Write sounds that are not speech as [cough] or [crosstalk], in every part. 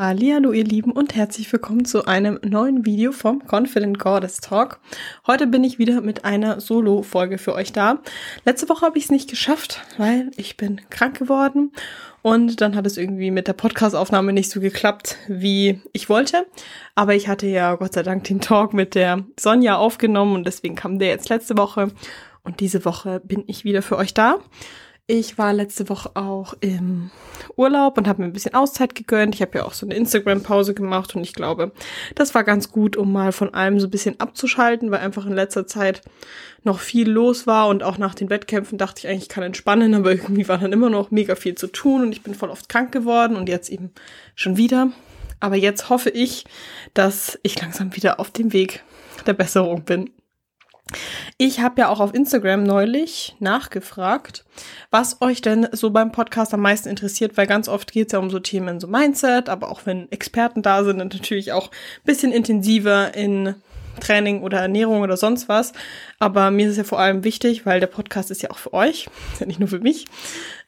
Hallo ihr Lieben und herzlich willkommen zu einem neuen Video vom Confident Goddess Talk. Heute bin ich wieder mit einer Solo-Folge für euch da. Letzte Woche habe ich es nicht geschafft, weil ich bin krank geworden und dann hat es irgendwie mit der Podcast-Aufnahme nicht so geklappt, wie ich wollte. Aber ich hatte ja Gott sei Dank den Talk mit der Sonja aufgenommen und deswegen kam der jetzt letzte Woche und diese Woche bin ich wieder für euch da. Ich war letzte Woche auch im Urlaub und habe mir ein bisschen Auszeit gegönnt. Ich habe ja auch so eine Instagram-Pause gemacht und ich glaube, das war ganz gut, um mal von allem so ein bisschen abzuschalten, weil einfach in letzter Zeit noch viel los war und auch nach den Wettkämpfen dachte ich eigentlich, ich kann entspannen, aber irgendwie war dann immer noch mega viel zu tun und ich bin voll oft krank geworden und jetzt eben schon wieder. Aber jetzt hoffe ich, dass ich langsam wieder auf dem Weg der Besserung bin. Ich habe ja auch auf Instagram neulich nachgefragt, was euch denn so beim Podcast am meisten interessiert, weil ganz oft geht es ja um so Themen, so Mindset, aber auch wenn Experten da sind, dann natürlich auch ein bisschen intensiver in Training oder Ernährung oder sonst was. Aber mir ist es ja vor allem wichtig, weil der Podcast ist ja auch für euch, ist ja nicht nur für mich,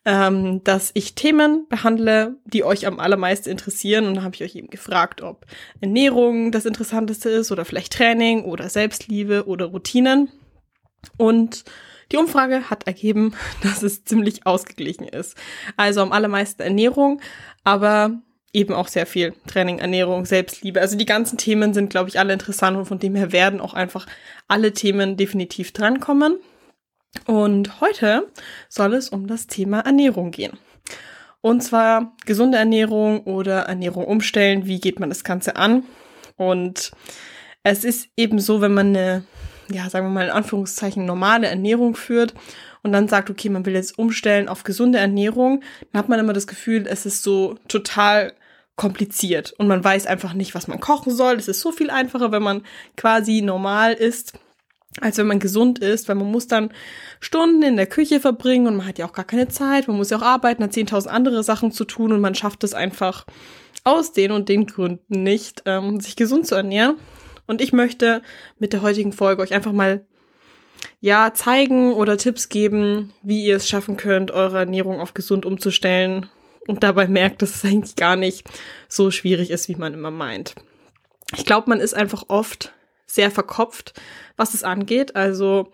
ähm, dass ich Themen behandle, die euch am allermeisten interessieren. Und da habe ich euch eben gefragt, ob Ernährung das Interessanteste ist oder vielleicht Training oder Selbstliebe oder Routinen. Und die Umfrage hat ergeben, [laughs] dass es ziemlich ausgeglichen ist. Also am allermeisten Ernährung, aber eben auch sehr viel Training, Ernährung, Selbstliebe. Also die ganzen Themen sind, glaube ich, alle interessant und von dem her werden auch einfach alle Themen definitiv drankommen. Und heute soll es um das Thema Ernährung gehen. Und zwar gesunde Ernährung oder Ernährung umstellen. Wie geht man das Ganze an? Und es ist eben so, wenn man eine, ja, sagen wir mal in Anführungszeichen normale Ernährung führt und dann sagt, okay, man will jetzt umstellen auf gesunde Ernährung, dann hat man immer das Gefühl, es ist so total kompliziert und man weiß einfach nicht, was man kochen soll. Es ist so viel einfacher, wenn man quasi normal isst, als wenn man gesund ist, weil man muss dann Stunden in der Küche verbringen und man hat ja auch gar keine Zeit, man muss ja auch arbeiten, hat 10.000 andere Sachen zu tun und man schafft es einfach aus den und den Gründen nicht, ähm, sich gesund zu ernähren. Und ich möchte mit der heutigen Folge euch einfach mal ja zeigen oder Tipps geben, wie ihr es schaffen könnt, eure Ernährung auf gesund umzustellen und dabei merkt, dass es eigentlich gar nicht so schwierig ist, wie man immer meint. Ich glaube, man ist einfach oft sehr verkopft, was es angeht. Also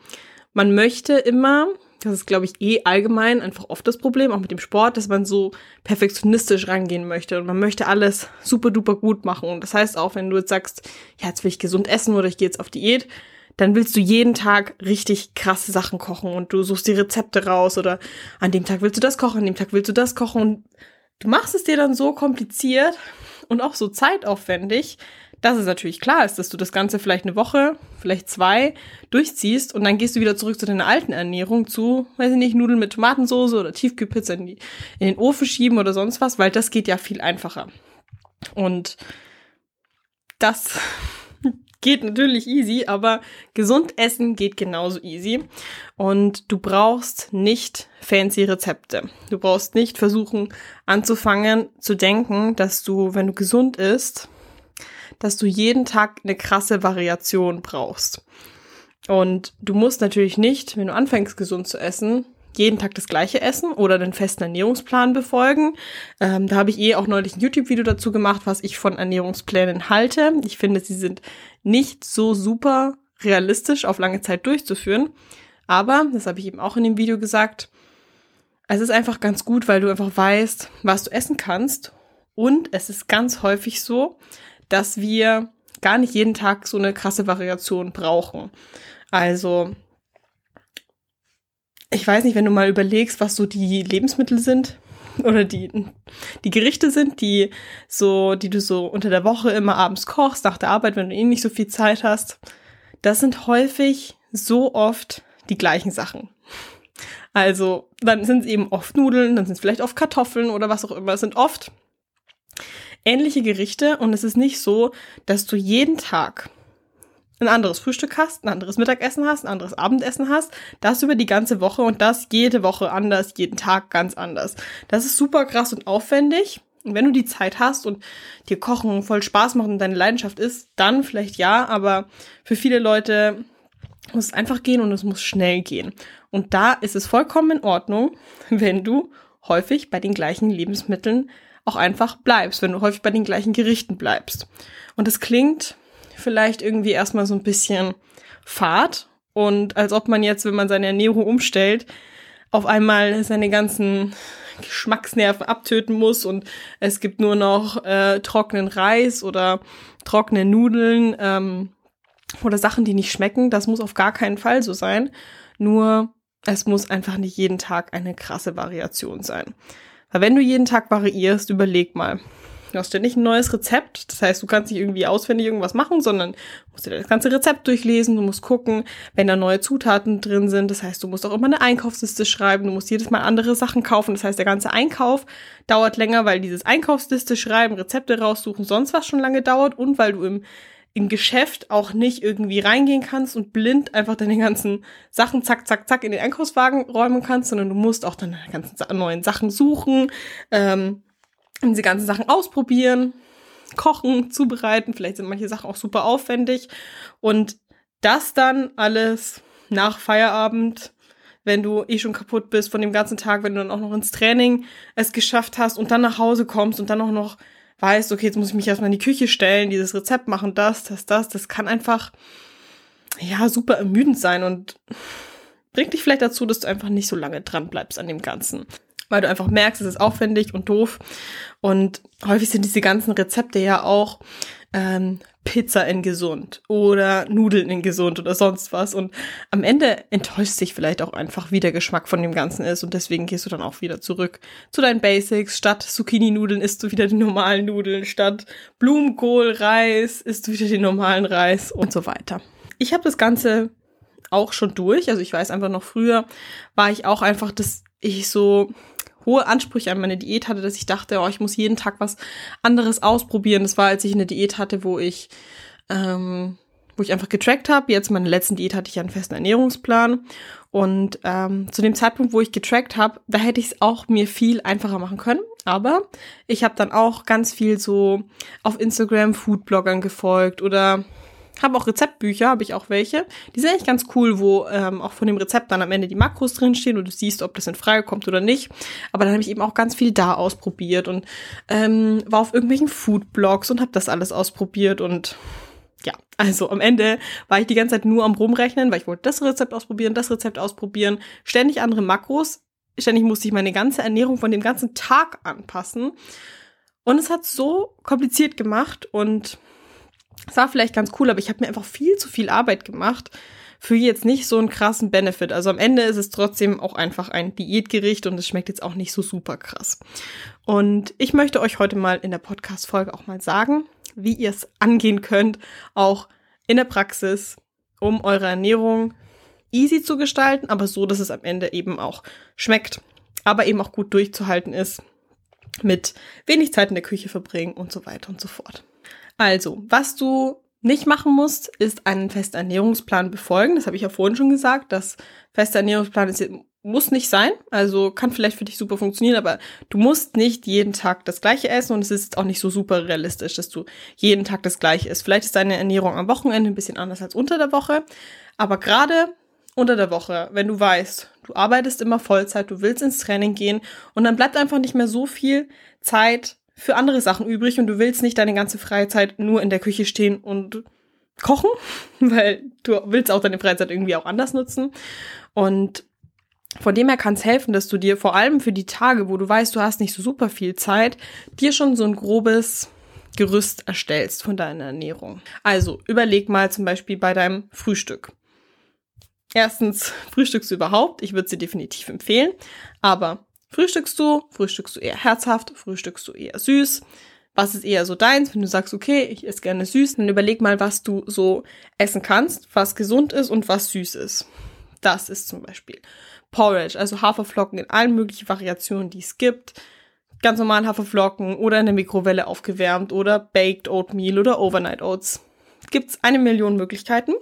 man möchte immer, das ist, glaube ich, eh allgemein einfach oft das Problem, auch mit dem Sport, dass man so perfektionistisch rangehen möchte und man möchte alles super duper gut machen. Und das heißt auch, wenn du jetzt sagst, ja, jetzt will ich gesund essen oder ich gehe jetzt auf Diät, dann willst du jeden Tag richtig krasse Sachen kochen und du suchst die Rezepte raus oder an dem Tag willst du das kochen, an dem Tag willst du das kochen und du machst es dir dann so kompliziert und auch so zeitaufwendig, dass es natürlich klar ist, dass du das Ganze vielleicht eine Woche, vielleicht zwei durchziehst und dann gehst du wieder zurück zu deiner alten Ernährung zu, weiß ich nicht, Nudeln mit Tomatensauce oder Tiefkühlpizza in, die, in den Ofen schieben oder sonst was, weil das geht ja viel einfacher. Und das [laughs] geht natürlich easy, aber gesund essen geht genauso easy. Und du brauchst nicht fancy Rezepte. Du brauchst nicht versuchen anzufangen zu denken, dass du, wenn du gesund isst, dass du jeden Tag eine krasse Variation brauchst. Und du musst natürlich nicht, wenn du anfängst gesund zu essen, jeden Tag das gleiche essen oder den festen Ernährungsplan befolgen. Ähm, da habe ich eh auch neulich ein YouTube-Video dazu gemacht, was ich von Ernährungsplänen halte. Ich finde, sie sind nicht so super realistisch auf lange Zeit durchzuführen. Aber, das habe ich eben auch in dem Video gesagt, es ist einfach ganz gut, weil du einfach weißt, was du essen kannst. Und es ist ganz häufig so, dass wir gar nicht jeden Tag so eine krasse Variation brauchen. Also, ich weiß nicht, wenn du mal überlegst, was so die Lebensmittel sind oder die, die Gerichte sind, die so, die du so unter der Woche immer abends kochst, nach der Arbeit, wenn du eh nicht so viel Zeit hast. Das sind häufig so oft die gleichen Sachen. Also, dann sind es eben oft Nudeln, dann sind es vielleicht oft Kartoffeln oder was auch immer. Es sind oft ähnliche Gerichte und es ist nicht so, dass du jeden Tag ein anderes Frühstück hast, ein anderes Mittagessen hast, ein anderes Abendessen hast, das über die ganze Woche und das jede Woche anders, jeden Tag ganz anders. Das ist super krass und aufwendig. Und wenn du die Zeit hast und dir Kochen voll Spaß macht und deine Leidenschaft ist, dann vielleicht ja, aber für viele Leute muss es einfach gehen und es muss schnell gehen. Und da ist es vollkommen in Ordnung, [laughs] wenn du häufig bei den gleichen Lebensmitteln auch einfach bleibst, wenn du häufig bei den gleichen Gerichten bleibst. Und es klingt vielleicht irgendwie erstmal so ein bisschen fad und als ob man jetzt, wenn man seine Ernährung umstellt, auf einmal seine ganzen Geschmacksnerven abtöten muss und es gibt nur noch äh, trockenen Reis oder trockene Nudeln ähm, oder Sachen, die nicht schmecken. Das muss auf gar keinen Fall so sein. Nur es muss einfach nicht jeden Tag eine krasse Variation sein. Weil wenn du jeden Tag variierst, überleg mal, Du hast ja nicht ein neues Rezept. Das heißt, du kannst nicht irgendwie auswendig irgendwas machen, sondern musst dir das ganze Rezept durchlesen. Du musst gucken, wenn da neue Zutaten drin sind. Das heißt, du musst auch immer eine Einkaufsliste schreiben. Du musst jedes Mal andere Sachen kaufen. Das heißt, der ganze Einkauf dauert länger, weil dieses Einkaufsliste schreiben, Rezepte raussuchen, sonst was schon lange dauert und weil du im im Geschäft auch nicht irgendwie reingehen kannst und blind einfach deine ganzen Sachen zack, zack, zack in den Einkaufswagen räumen kannst, sondern du musst auch deine ganzen neuen Sachen suchen, ähm, diese ganzen Sachen ausprobieren, kochen, zubereiten. Vielleicht sind manche Sachen auch super aufwendig. Und das dann alles nach Feierabend, wenn du eh schon kaputt bist von dem ganzen Tag, wenn du dann auch noch ins Training es geschafft hast und dann nach Hause kommst und dann auch noch weißt, okay, jetzt muss ich mich erstmal in die Küche stellen, dieses Rezept machen, das, das, das, das kann einfach, ja, super ermüdend sein und bringt dich vielleicht dazu, dass du einfach nicht so lange dran bleibst an dem Ganzen weil du einfach merkst, es ist aufwendig und doof. Und häufig sind diese ganzen Rezepte ja auch ähm, Pizza in gesund oder Nudeln in gesund oder sonst was. Und am Ende enttäuscht sich vielleicht auch einfach, wie der Geschmack von dem Ganzen ist. Und deswegen gehst du dann auch wieder zurück zu deinen Basics. Statt Zucchini-Nudeln isst du wieder die normalen Nudeln. Statt Blumenkohl, Reis isst du wieder den normalen Reis und so weiter. Ich habe das Ganze auch schon durch. Also ich weiß einfach noch früher war ich auch einfach, dass ich so hohe Ansprüche an meine Diät hatte, dass ich dachte, oh, ich muss jeden Tag was anderes ausprobieren. Das war, als ich eine Diät hatte, wo ich, ähm, wo ich einfach getrackt habe. Jetzt meine letzten Diät hatte ich ja einen festen Ernährungsplan. Und ähm, zu dem Zeitpunkt, wo ich getrackt habe, da hätte ich es auch mir viel einfacher machen können. Aber ich habe dann auch ganz viel so auf Instagram Foodbloggern gefolgt oder habe auch Rezeptbücher, habe ich auch welche. Die sind eigentlich ganz cool, wo ähm, auch von dem Rezept dann am Ende die Makros drinstehen und du siehst, ob das in Frage kommt oder nicht. Aber dann habe ich eben auch ganz viel da ausprobiert und ähm, war auf irgendwelchen Foodblogs und habe das alles ausprobiert und ja, also am Ende war ich die ganze Zeit nur am rumrechnen, weil ich wollte das Rezept ausprobieren, das Rezept ausprobieren, ständig andere Makros. Ständig musste ich meine ganze Ernährung von dem ganzen Tag anpassen. Und es hat so kompliziert gemacht und es war vielleicht ganz cool, aber ich habe mir einfach viel zu viel Arbeit gemacht für jetzt nicht so einen krassen Benefit. Also am Ende ist es trotzdem auch einfach ein Diätgericht und es schmeckt jetzt auch nicht so super krass. Und ich möchte euch heute mal in der Podcast-Folge auch mal sagen, wie ihr es angehen könnt, auch in der Praxis, um eure Ernährung easy zu gestalten, aber so, dass es am Ende eben auch schmeckt, aber eben auch gut durchzuhalten ist, mit wenig Zeit in der Küche verbringen und so weiter und so fort. Also, was du nicht machen musst, ist einen festen Ernährungsplan befolgen. Das habe ich ja vorhin schon gesagt. Das feste Ernährungsplan ist, muss nicht sein. Also kann vielleicht für dich super funktionieren, aber du musst nicht jeden Tag das gleiche essen und es ist auch nicht so super realistisch, dass du jeden Tag das gleiche isst. Vielleicht ist deine Ernährung am Wochenende ein bisschen anders als unter der Woche. Aber gerade unter der Woche, wenn du weißt, du arbeitest immer Vollzeit, du willst ins Training gehen und dann bleibt einfach nicht mehr so viel Zeit für andere Sachen übrig und du willst nicht deine ganze Freizeit nur in der Küche stehen und kochen, [laughs] weil du willst auch deine Freizeit irgendwie auch anders nutzen. Und von dem her kann es helfen, dass du dir vor allem für die Tage, wo du weißt, du hast nicht so super viel Zeit, dir schon so ein grobes Gerüst erstellst von deiner Ernährung. Also überleg mal zum Beispiel bei deinem Frühstück. Erstens, frühstückst du überhaupt? Ich würde sie definitiv empfehlen. Aber Frühstückst du? Frühstückst du eher herzhaft? Frühstückst du eher süß? Was ist eher so deins? Wenn du sagst, okay, ich esse gerne süß, dann überleg mal, was du so essen kannst, was gesund ist und was süß ist. Das ist zum Beispiel Porridge, also Haferflocken in allen möglichen Variationen, die es gibt. Ganz normal Haferflocken oder in der Mikrowelle aufgewärmt oder Baked Oatmeal oder Overnight Oats. Gibt's eine Million Möglichkeiten.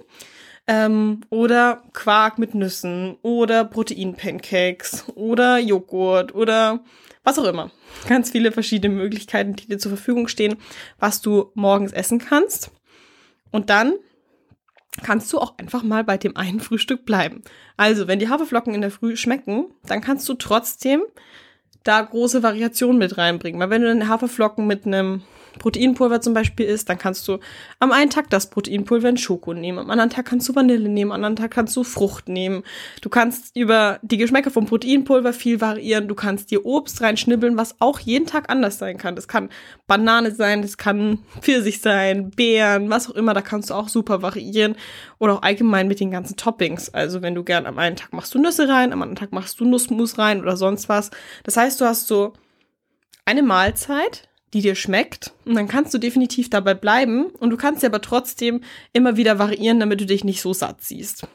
Ähm, oder Quark mit Nüssen oder Proteinpancakes oder Joghurt oder was auch immer. Ganz viele verschiedene Möglichkeiten, die dir zur Verfügung stehen, was du morgens essen kannst. Und dann kannst du auch einfach mal bei dem einen Frühstück bleiben. Also, wenn die Haferflocken in der Früh schmecken, dann kannst du trotzdem da große Variationen mit reinbringen. Weil wenn du dann Haferflocken mit einem Proteinpulver zum Beispiel isst, dann kannst du am einen Tag das Proteinpulver in Schoko nehmen, am anderen Tag kannst du Vanille nehmen, am anderen Tag kannst du Frucht nehmen. Du kannst über die Geschmäcker vom Proteinpulver viel variieren, du kannst dir Obst reinschnibbeln, was auch jeden Tag anders sein kann. Das kann Banane sein, das kann Pfirsich sein, Beeren, was auch immer, da kannst du auch super variieren. Oder auch allgemein mit den ganzen Toppings. Also wenn du gern am einen Tag machst du Nüsse rein, am anderen Tag machst du Nussmus rein oder sonst was. Das heißt, du hast so eine Mahlzeit, die dir schmeckt. Und dann kannst du definitiv dabei bleiben. Und du kannst sie aber trotzdem immer wieder variieren, damit du dich nicht so satt siehst.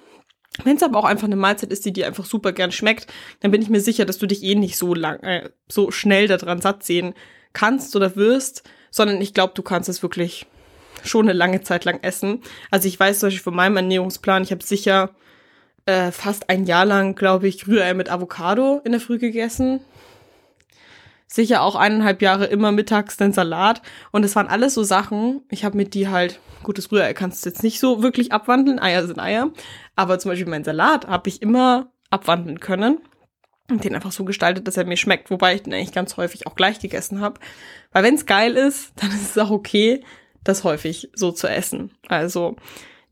Wenn es aber auch einfach eine Mahlzeit ist, die dir einfach super gern schmeckt, dann bin ich mir sicher, dass du dich eh nicht so lang, äh, so schnell daran satt sehen kannst oder wirst, sondern ich glaube, du kannst es wirklich schon eine lange Zeit lang essen. Also ich weiß zum Beispiel von meinem Ernährungsplan, ich habe sicher äh, fast ein Jahr lang, glaube ich, Rührei mit Avocado in der Früh gegessen sicher auch eineinhalb Jahre immer mittags den Salat. Und es waren alles so Sachen, ich habe mit die halt, gutes Rührei kannst du jetzt nicht so wirklich abwandeln, Eier sind Eier. Aber zum Beispiel mein Salat habe ich immer abwandeln können. Und den einfach so gestaltet, dass er mir schmeckt, wobei ich den eigentlich ganz häufig auch gleich gegessen habe. Weil wenn es geil ist, [laughs] dann ist es auch okay, das häufig so zu essen. Also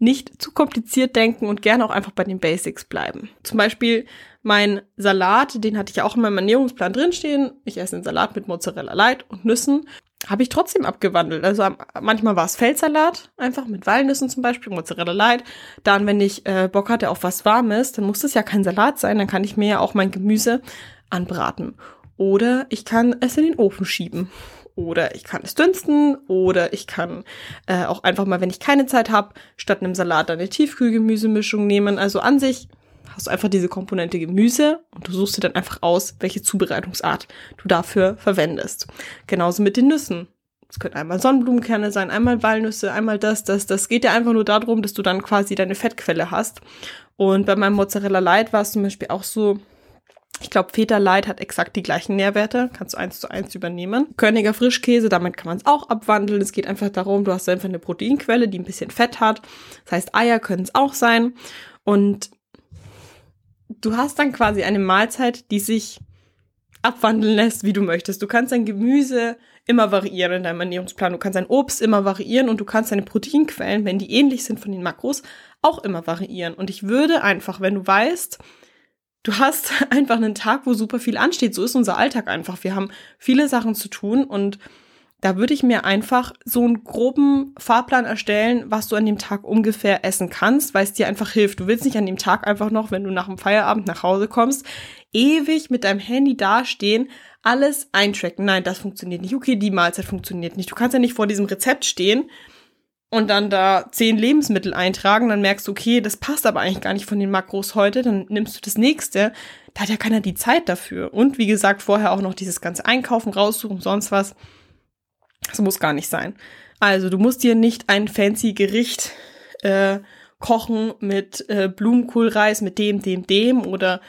nicht zu kompliziert denken und gerne auch einfach bei den Basics bleiben. Zum Beispiel mein Salat, den hatte ich ja auch in meinem Ernährungsplan drinstehen. Ich esse einen Salat mit Mozzarella Light und Nüssen. Habe ich trotzdem abgewandelt. Also manchmal war es Feldsalat, einfach mit Walnüssen zum Beispiel, Mozzarella Light. Dann, wenn ich äh, Bock hatte auf was Warmes, dann muss es ja kein Salat sein. Dann kann ich mir ja auch mein Gemüse anbraten. Oder ich kann es in den Ofen schieben oder ich kann es dünsten oder ich kann äh, auch einfach mal, wenn ich keine Zeit habe, statt einem Salat eine Tiefkühlgemüsemischung nehmen. Also an sich hast du einfach diese Komponente Gemüse und du suchst dir dann einfach aus, welche Zubereitungsart du dafür verwendest. Genauso mit den Nüssen. Es können einmal Sonnenblumenkerne sein, einmal Walnüsse, einmal das, das. Das geht ja einfach nur darum, dass du dann quasi deine Fettquelle hast. Und bei meinem Mozzarella Light war es zum Beispiel auch so, ich glaube, Feta Light hat exakt die gleichen Nährwerte, kannst du eins zu eins übernehmen. Körniger Frischkäse, damit kann man es auch abwandeln. Es geht einfach darum, du hast einfach eine Proteinquelle, die ein bisschen Fett hat. Das heißt, Eier können es auch sein. Und du hast dann quasi eine Mahlzeit, die sich abwandeln lässt, wie du möchtest. Du kannst dein Gemüse immer variieren in deinem Ernährungsplan. Du kannst dein Obst immer variieren und du kannst deine Proteinquellen, wenn die ähnlich sind von den Makros, auch immer variieren. Und ich würde einfach, wenn du weißt, du hast [laughs] einfach einen Tag, wo super viel ansteht. So ist unser Alltag einfach. Wir haben viele Sachen zu tun und da würde ich mir einfach so einen groben Fahrplan erstellen, was du an dem Tag ungefähr essen kannst, weil es dir einfach hilft. Du willst nicht an dem Tag einfach noch, wenn du nach dem Feierabend nach Hause kommst, ewig mit deinem Handy dastehen, alles eintracken. Nein, das funktioniert nicht. Okay, die Mahlzeit funktioniert nicht. Du kannst ja nicht vor diesem Rezept stehen und dann da zehn Lebensmittel eintragen, dann merkst du, okay, das passt aber eigentlich gar nicht von den Makros heute, dann nimmst du das nächste. Da hat ja keiner die Zeit dafür. Und wie gesagt, vorher auch noch dieses ganze Einkaufen, raussuchen, sonst was. Das muss gar nicht sein. Also, du musst dir nicht ein fancy Gericht äh, kochen mit äh, Blumenkohlreis, mit dem, dem, dem oder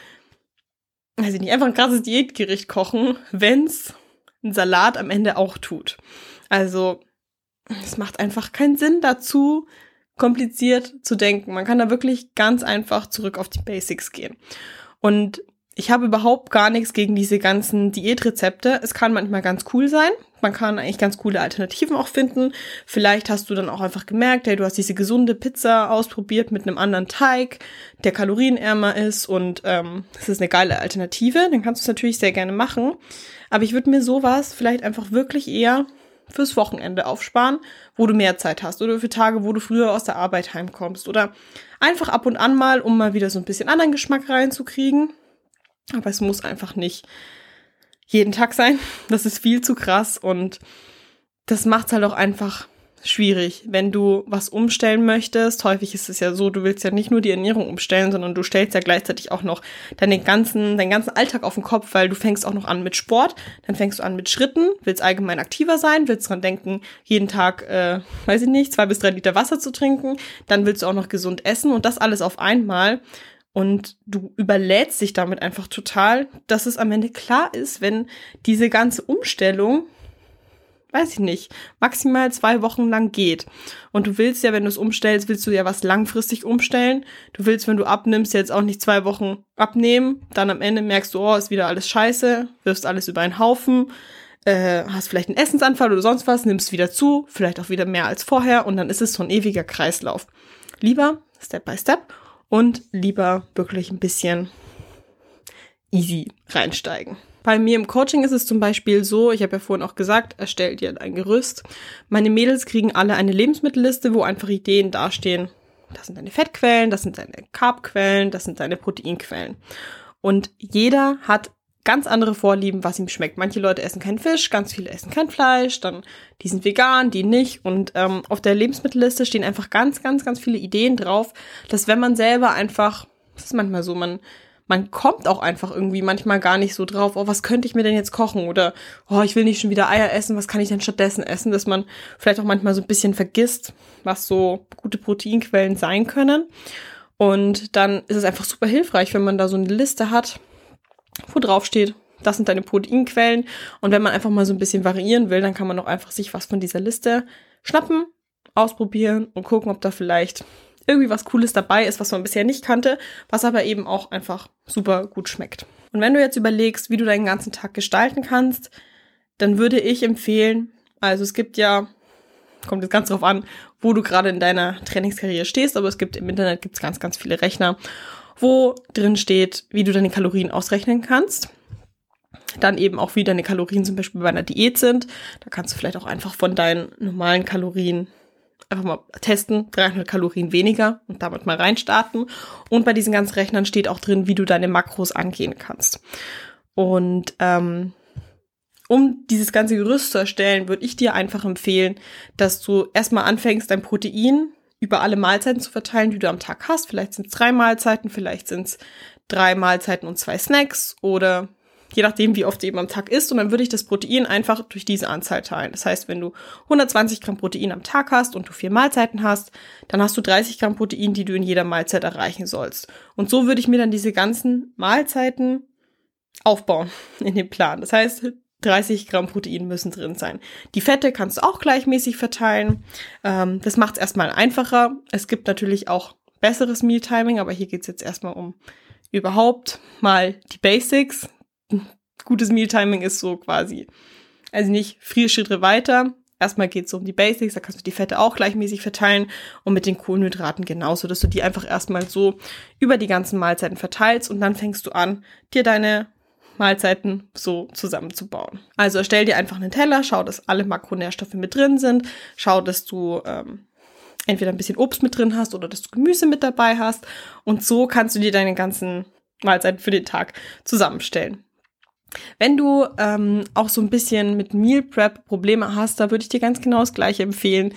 weiß ich nicht, einfach ein krasses Diätgericht kochen, wenn's ein Salat am Ende auch tut. Also, es macht einfach keinen Sinn dazu, kompliziert zu denken. Man kann da wirklich ganz einfach zurück auf die Basics gehen. Und ich habe überhaupt gar nichts gegen diese ganzen Diätrezepte. Es kann manchmal ganz cool sein. Man kann eigentlich ganz coole Alternativen auch finden. Vielleicht hast du dann auch einfach gemerkt, hey, du hast diese gesunde Pizza ausprobiert mit einem anderen Teig, der kalorienärmer ist und ähm, das ist eine geile Alternative. Dann kannst du es natürlich sehr gerne machen. Aber ich würde mir sowas vielleicht einfach wirklich eher fürs Wochenende aufsparen, wo du mehr Zeit hast oder für Tage, wo du früher aus der Arbeit heimkommst oder einfach ab und an mal, um mal wieder so ein bisschen anderen Geschmack reinzukriegen. Aber es muss einfach nicht jeden Tag sein. Das ist viel zu krass und das macht es halt auch einfach schwierig, wenn du was umstellen möchtest. Häufig ist es ja so, du willst ja nicht nur die Ernährung umstellen, sondern du stellst ja gleichzeitig auch noch deinen ganzen, deinen ganzen Alltag auf den Kopf, weil du fängst auch noch an mit Sport, dann fängst du an mit Schritten, willst allgemein aktiver sein, willst dran denken, jeden Tag, äh, weiß ich nicht, zwei bis drei Liter Wasser zu trinken, dann willst du auch noch gesund essen und das alles auf einmal. Und du überlädst dich damit einfach total, dass es am Ende klar ist, wenn diese ganze Umstellung weiß ich nicht, maximal zwei Wochen lang geht. Und du willst ja, wenn du es umstellst, willst du ja was langfristig umstellen. Du willst, wenn du abnimmst, jetzt auch nicht zwei Wochen abnehmen. Dann am Ende merkst du, oh, ist wieder alles scheiße, wirfst alles über einen Haufen, äh, hast vielleicht einen Essensanfall oder sonst was, nimmst wieder zu, vielleicht auch wieder mehr als vorher und dann ist es so ein ewiger Kreislauf. Lieber Step by Step und lieber wirklich ein bisschen easy reinsteigen. Bei mir im Coaching ist es zum Beispiel so, ich habe ja vorhin auch gesagt, erstell dir ein Gerüst. Meine Mädels kriegen alle eine Lebensmittelliste, wo einfach Ideen dastehen. Das sind deine Fettquellen, das sind deine Carbquellen, das sind deine Proteinquellen. Und jeder hat ganz andere Vorlieben, was ihm schmeckt. Manche Leute essen keinen Fisch, ganz viele essen kein Fleisch, dann die sind vegan, die nicht. Und ähm, auf der Lebensmittelliste stehen einfach ganz, ganz, ganz viele Ideen drauf, dass wenn man selber einfach, das ist manchmal so, man man kommt auch einfach irgendwie manchmal gar nicht so drauf, oh, was könnte ich mir denn jetzt kochen? Oder, oh, ich will nicht schon wieder Eier essen, was kann ich denn stattdessen essen? Dass man vielleicht auch manchmal so ein bisschen vergisst, was so gute Proteinquellen sein können. Und dann ist es einfach super hilfreich, wenn man da so eine Liste hat, wo drauf steht, das sind deine Proteinquellen. Und wenn man einfach mal so ein bisschen variieren will, dann kann man auch einfach sich was von dieser Liste schnappen, ausprobieren und gucken, ob da vielleicht irgendwie was Cooles dabei ist, was man bisher nicht kannte, was aber eben auch einfach super gut schmeckt. Und wenn du jetzt überlegst, wie du deinen ganzen Tag gestalten kannst, dann würde ich empfehlen, also es gibt ja, kommt jetzt ganz drauf an, wo du gerade in deiner Trainingskarriere stehst, aber es gibt im Internet gibt's ganz, ganz viele Rechner, wo drin steht, wie du deine Kalorien ausrechnen kannst. Dann eben auch, wie deine Kalorien zum Beispiel bei einer Diät sind. Da kannst du vielleicht auch einfach von deinen normalen Kalorien einfach mal testen, 300 Kalorien weniger und damit mal reinstarten. Und bei diesen ganzen Rechnern steht auch drin, wie du deine Makros angehen kannst. Und ähm, um dieses ganze Gerüst zu erstellen, würde ich dir einfach empfehlen, dass du erstmal anfängst, dein Protein über alle Mahlzeiten zu verteilen, die du am Tag hast. Vielleicht sind es drei Mahlzeiten, vielleicht sind es drei Mahlzeiten und zwei Snacks oder je nachdem, wie oft du eben am Tag isst. Und dann würde ich das Protein einfach durch diese Anzahl teilen. Das heißt, wenn du 120 Gramm Protein am Tag hast und du vier Mahlzeiten hast, dann hast du 30 Gramm Protein, die du in jeder Mahlzeit erreichen sollst. Und so würde ich mir dann diese ganzen Mahlzeiten aufbauen [laughs] in dem Plan. Das heißt, 30 Gramm Protein müssen drin sein. Die Fette kannst du auch gleichmäßig verteilen. Ähm, das macht es erstmal einfacher. Es gibt natürlich auch besseres Meal Timing, aber hier geht es jetzt erstmal um überhaupt mal die Basics gutes Mealtiming ist so quasi, also nicht vier Schritte weiter. Erstmal geht es um die Basics, da kannst du die Fette auch gleichmäßig verteilen und mit den Kohlenhydraten genauso, dass du die einfach erstmal so über die ganzen Mahlzeiten verteilst und dann fängst du an, dir deine Mahlzeiten so zusammenzubauen. Also erstell dir einfach einen Teller, schau, dass alle Makronährstoffe mit drin sind, schau, dass du ähm, entweder ein bisschen Obst mit drin hast oder dass du Gemüse mit dabei hast und so kannst du dir deine ganzen Mahlzeiten für den Tag zusammenstellen. Wenn du ähm, auch so ein bisschen mit Meal Prep Probleme hast, da würde ich dir ganz genau das gleiche empfehlen.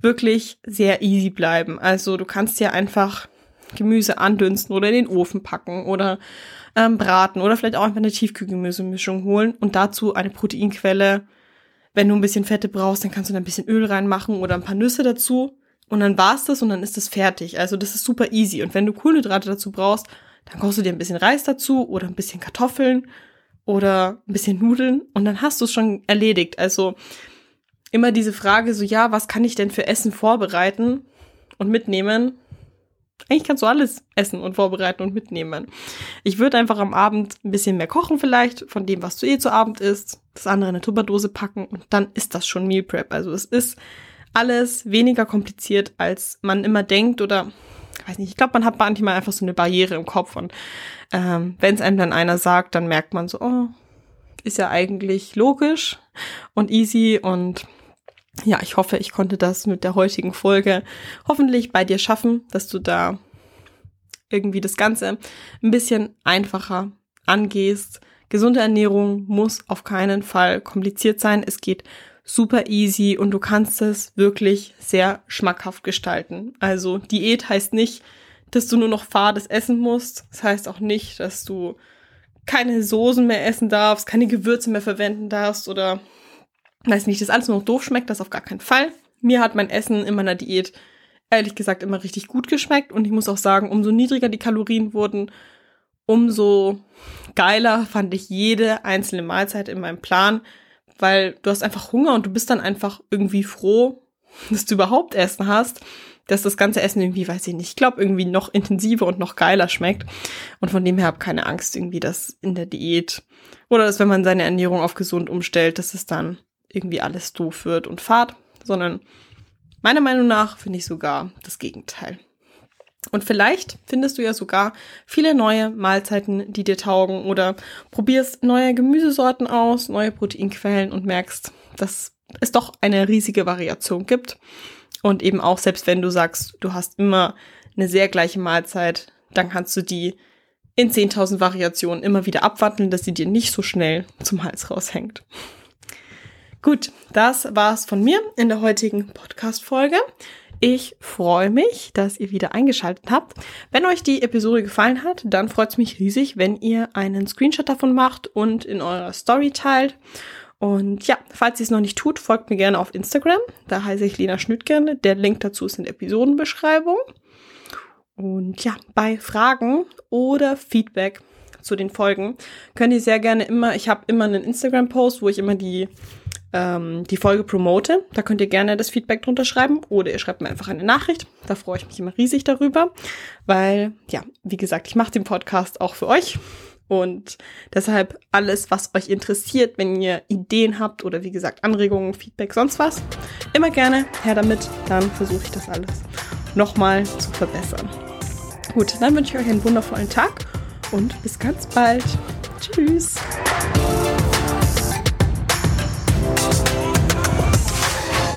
Wirklich sehr easy bleiben. Also du kannst dir einfach Gemüse andünsten oder in den Ofen packen oder ähm, braten oder vielleicht auch einfach eine Tiefkühlgemüsemischung holen und dazu eine Proteinquelle. Wenn du ein bisschen Fette brauchst, dann kannst du da ein bisschen Öl reinmachen oder ein paar Nüsse dazu und dann war's das und dann ist das fertig. Also das ist super easy. Und wenn du Kohlenhydrate dazu brauchst, dann kochst du dir ein bisschen Reis dazu oder ein bisschen Kartoffeln oder ein bisschen Nudeln und dann hast du es schon erledigt. Also immer diese Frage so, ja, was kann ich denn für Essen vorbereiten und mitnehmen? Eigentlich kannst du alles essen und vorbereiten und mitnehmen. Ich würde einfach am Abend ein bisschen mehr kochen vielleicht von dem, was du eh zu Abend isst, das andere in eine Tupperdose packen und dann ist das schon Meal Prep. Also es ist alles weniger kompliziert, als man immer denkt oder ich weiß nicht, ich glaube, man hat manchmal einfach so eine Barriere im Kopf und ähm, wenn es einem dann einer sagt, dann merkt man so, oh, ist ja eigentlich logisch und easy und ja, ich hoffe, ich konnte das mit der heutigen Folge hoffentlich bei dir schaffen, dass du da irgendwie das Ganze ein bisschen einfacher angehst. Gesunde Ernährung muss auf keinen Fall kompliziert sein. Es geht super easy und du kannst es wirklich sehr schmackhaft gestalten. Also Diät heißt nicht, dass du nur noch fades essen musst. Das heißt auch nicht, dass du keine Soßen mehr essen darfst, keine Gewürze mehr verwenden darfst oder weiß nicht, dass alles nur noch doof schmeckt, das auf gar keinen Fall. Mir hat mein Essen in meiner Diät ehrlich gesagt immer richtig gut geschmeckt und ich muss auch sagen, umso niedriger die Kalorien wurden, umso geiler fand ich jede einzelne Mahlzeit in meinem Plan, weil du hast einfach Hunger und du bist dann einfach irgendwie froh, dass du überhaupt Essen hast, dass das ganze Essen irgendwie, weiß ich nicht, ich glaube, irgendwie noch intensiver und noch geiler schmeckt. Und von dem her habe keine Angst irgendwie, dass in der Diät oder dass wenn man seine Ernährung auf gesund umstellt, dass es dann irgendwie alles doof wird und fad, sondern meiner Meinung nach finde ich sogar das Gegenteil. Und vielleicht findest du ja sogar viele neue Mahlzeiten, die dir taugen oder probierst neue Gemüsesorten aus, neue Proteinquellen und merkst, dass es doch eine riesige Variation gibt. Und eben auch, selbst wenn du sagst, du hast immer eine sehr gleiche Mahlzeit, dann kannst du die in 10.000 Variationen immer wieder abwandeln, dass sie dir nicht so schnell zum Hals raushängt. Gut, das war's von mir in der heutigen Podcast-Folge. Ich freue mich, dass ihr wieder eingeschaltet habt. Wenn euch die Episode gefallen hat, dann freut es mich riesig, wenn ihr einen Screenshot davon macht und in eurer Story teilt. Und ja, falls ihr es noch nicht tut, folgt mir gerne auf Instagram. Da heiße ich Lena Schnüttgerne. Der Link dazu ist in der Episodenbeschreibung. Und ja, bei Fragen oder Feedback zu den Folgen könnt ihr sehr gerne immer, ich habe immer einen Instagram-Post, wo ich immer die, ähm, die Folge promote. Da könnt ihr gerne das Feedback drunter schreiben oder ihr schreibt mir einfach eine Nachricht. Da freue ich mich immer riesig darüber, weil, ja, wie gesagt, ich mache den Podcast auch für euch und deshalb alles, was euch interessiert, wenn ihr Ideen habt oder wie gesagt Anregungen, Feedback, sonst was, immer gerne her damit. Dann versuche ich das alles nochmal zu verbessern. Gut, dann wünsche ich euch einen wundervollen Tag und bis ganz bald. Tschüss.